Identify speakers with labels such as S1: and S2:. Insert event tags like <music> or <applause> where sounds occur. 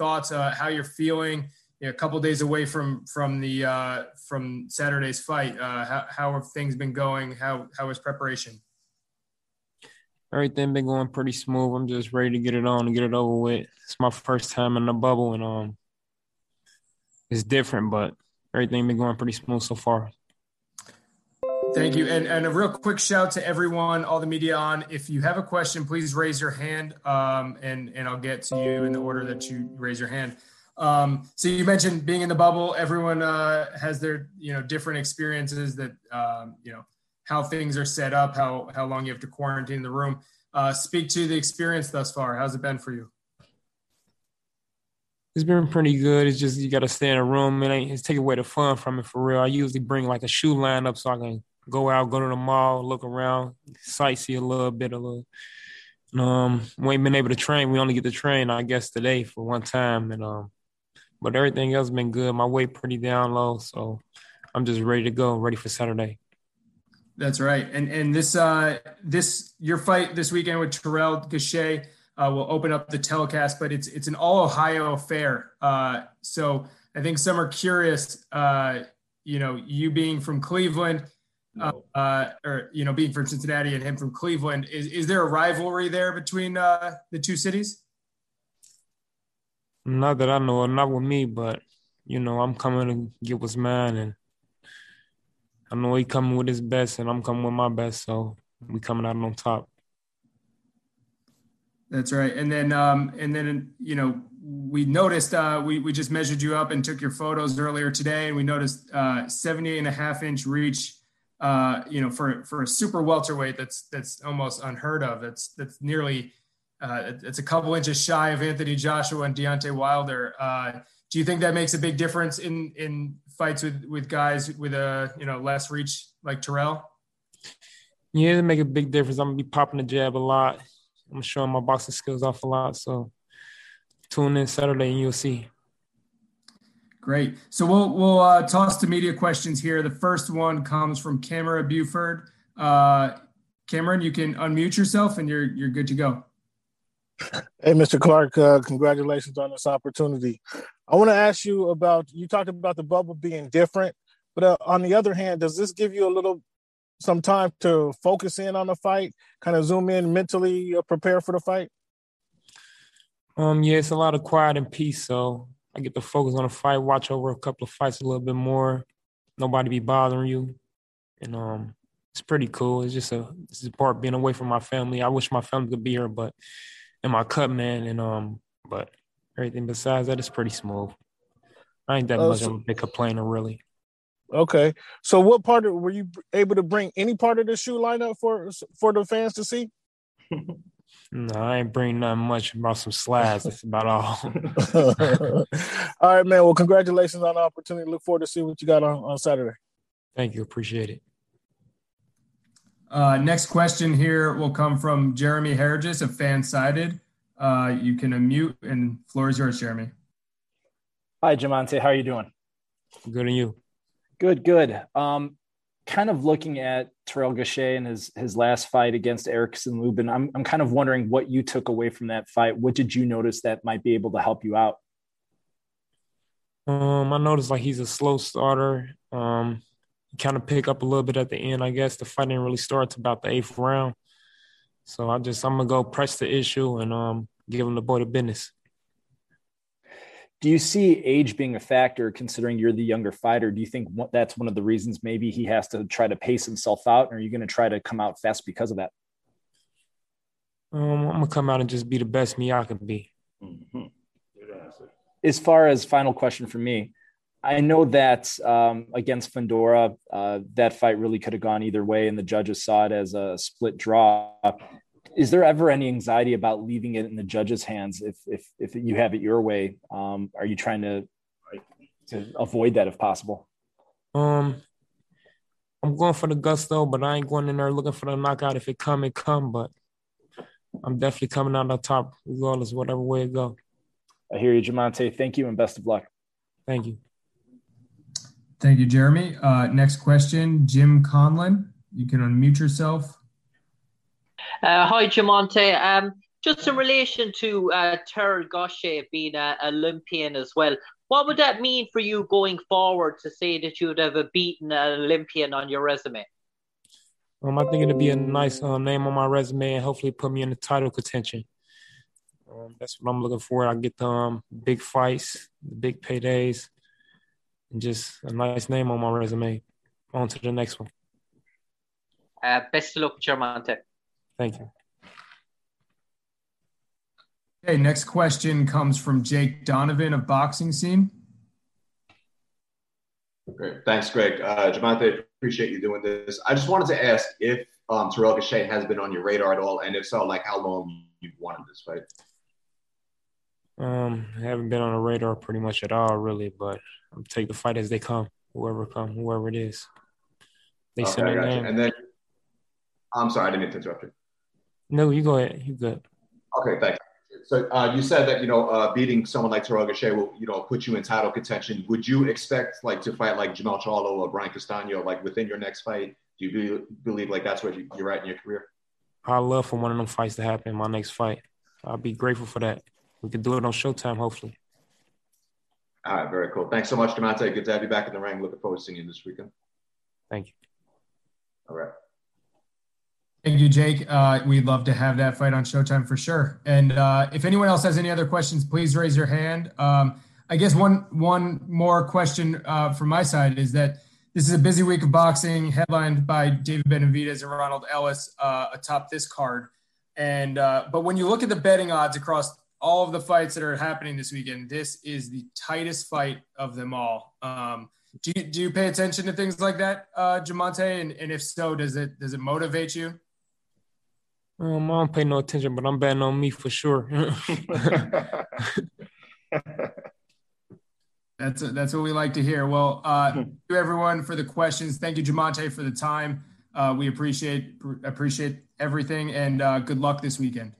S1: thoughts, uh, how you're feeling. You know, a couple days away from from the uh, from Saturday's fight. Uh, how how have things been going? How how was preparation?
S2: Everything been going pretty smooth. I'm just ready to get it on and get it over with. It's my first time in the bubble, and um, it's different, but everything been going pretty smooth so far.
S1: Thank you. And, and a real quick shout to everyone, all the media on. If you have a question, please raise your hand um, and, and I'll get to you in the order that you raise your hand. Um, so you mentioned being in the bubble. Everyone uh, has their, you know, different experiences that, um, you know, how things are set up, how, how long you have to quarantine the room. Uh, speak to the experience thus far. How's it been for you?
S2: It's been pretty good. It's just you got to stay in a room. It it's take away the fun from it for real. I usually bring like a shoe line up so I can go out, go to the mall, look around, sightsee a little bit, a little. Um, we ain't been able to train. We only get to train, I guess, today for one time, and um, but everything else been good. My weight pretty down low, so I'm just ready to go, ready for Saturday.
S1: That's right, and and this uh this your fight this weekend with Terrell Gausha uh, will open up the telecast, but it's it's an all Ohio affair. Uh, so I think some are curious. Uh, you know, you being from Cleveland no. uh, or you know, being from Cincinnati and him from Cleveland. Is is there a rivalry there between uh, the two cities?
S2: Not that I know, of, not with me, but you know, I'm coming to get what's mine, and I know he coming with his best, and I'm coming with my best, so we coming out on top.
S1: That's right, and then um, and then you know we noticed uh, we we just measured you up and took your photos earlier today, and we noticed uh, 70 and a half inch reach uh, you know, for for a super welterweight, that's that's almost unheard of. That's that's nearly uh, it's a couple inches shy of Anthony Joshua and Deontay Wilder. Uh, do you think that makes a big difference in in fights with with guys with a you know less reach like Terrell?
S2: Yeah, it make a big difference. I'm gonna be popping the jab a lot. I'm showing my boxing skills off a lot. So tune in Saturday and you'll see.
S1: Great. So we'll we'll uh, toss to media questions here. The first one comes from Cameron Buford. Uh, Cameron, you can unmute yourself and you're you're good to go.
S3: Hey, Mr. Clark, uh, congratulations on this opportunity. I want to ask you about you talked about the bubble being different, but uh, on the other hand, does this give you a little some time to focus in on the fight, kind of zoom in mentally, uh, prepare for the fight?
S2: Um, yeah, it's a lot of quiet and peace, so I get to focus on a fight, watch over a couple of fights a little bit more. Nobody be bothering you, and um, it's pretty cool. It's just a it's a part being away from my family. I wish my family could be here, but and my cut man, and um, but everything besides that is pretty smooth. I ain't that uh, much so, of a big complainer, really.
S3: Okay, so what part of, were you able to bring any part of the shoe lineup for for the fans to see? <laughs>
S2: No, I ain't bring nothing much about some slides. That's about all. <laughs>
S3: all right, man. Well, congratulations on the opportunity. Look forward to seeing what you got on, on Saturday.
S2: Thank you. Appreciate it.
S1: Uh, next question here will come from Jeremy Harris of Fansided. Uh, you can unmute and floor is yours, Jeremy.
S4: Hi, Jamontay. How are you doing?
S2: Good, and you?
S4: Good, good. Um, kind of looking at Terrell Gausha and his his last fight against Erickson Lubin, I'm I'm kind of wondering what you took away from that fight. What did you notice that might be able to help you out?
S2: Um, I noticed like he's a slow starter. Um, kind of pick up a little bit at the end. I guess the fight didn't really start to about the eighth round. So I just I'm gonna go press the issue and um give him the boy the business
S4: do you see age being a factor considering you're the younger fighter? Do you think that's one of the reasons maybe he has to try to pace himself out or are you going to try to come out fast because of that?
S2: Um, i'm going to come out and just be the best me i can be. Mm-hmm.
S4: as far as final question for me i know that um, against fundora uh, that fight really could have gone either way and the judges saw it as a split draw is there ever any anxiety about leaving it in the judge's hands if if if you have it your way? Um, are you trying to to avoid that if possible?
S2: Um, I'm going for the gusto, but I ain't going in there looking for the knockout. If it come, it come. But I'm definitely coming out on top regardless, whatever way it go.
S4: I hear you, Jamontay. Thank you and best of luck.
S2: Thank you.
S1: Thank you, Jeremy. Uh, next question, Jim Conlon. You can unmute yourself.
S5: Uh, hi, Jamontay. Um, just in relation to uh, Terrell Gausha being an Olympian as well, what would that mean for you going forward to say that you would have a beaten an Olympian on your resume?
S2: Um, I think it'd be a nice uh, name on my resume and hopefully put me in the title contention. Um, that's what I'm looking for. I get the um, big fights, the big paydays, and just a nice name on my resume. On to the next one.
S5: Uh, best of luck, Jamontay.
S2: Thank you.
S1: Okay, next question comes from Jake Donovan of Boxing Scene.
S6: Great. Thanks, Greg. Uh, Jamontay, appreciate you doing this. I just wanted to ask if um, Terrell Gausha has been on your radar at all, and if so, like how long you've wanted this fight.
S2: Um, I haven't been on the radar pretty much at all, really. But I'll take the fight as they come, whoever come, whoever it is. They
S6: okay,
S2: send their
S6: gotcha.
S2: name.
S6: And then, I'm sorry, I didn't mean to interrupt you.
S2: No, you go ahead. You good.
S6: Okay, thanks. So uh, you said that you know uh, beating someone like Terrell Gausha will you know put you in title contention. Would you expect like to fight like Jermell Charlo or Brian Castano like within your next fight? Do you be, believe like that's where you, you're at in your career?
S2: I love for one of them fights to happen in my next fight. I'll be grateful for that. We could do it on Showtime, hopefully.
S6: All right, very cool. Thanks so much, Jamontay. Good to have you back in the ring. Looking forward to seeing you this weekend.
S2: Thank you.
S6: All right.
S1: Thank you, Jake. Uh, we'd love to have that fight on Showtime for sure. And uh, if anyone else has any other questions, please raise your hand. Um, I guess one one more question uh, from my side is that this is a busy week of boxing, headlined by David Benavidez and Ronald Ellis uh, atop this card. And uh, but when you look at the betting odds across all of the fights that are happening this weekend, this is the tightest fight of them all. Um, do you, do you pay attention to things like that, uh, Jamontay? And, and if so, does it does it motivate you?
S2: Um, I don't pay no attention, but I'm betting on me for sure. <laughs>
S1: That's that's what we like to hear. Well, uh, thank you everyone for the questions. Thank you, Jamontay, for the time. Uh, we appreciate appreciate everything, and uh, good luck this weekend.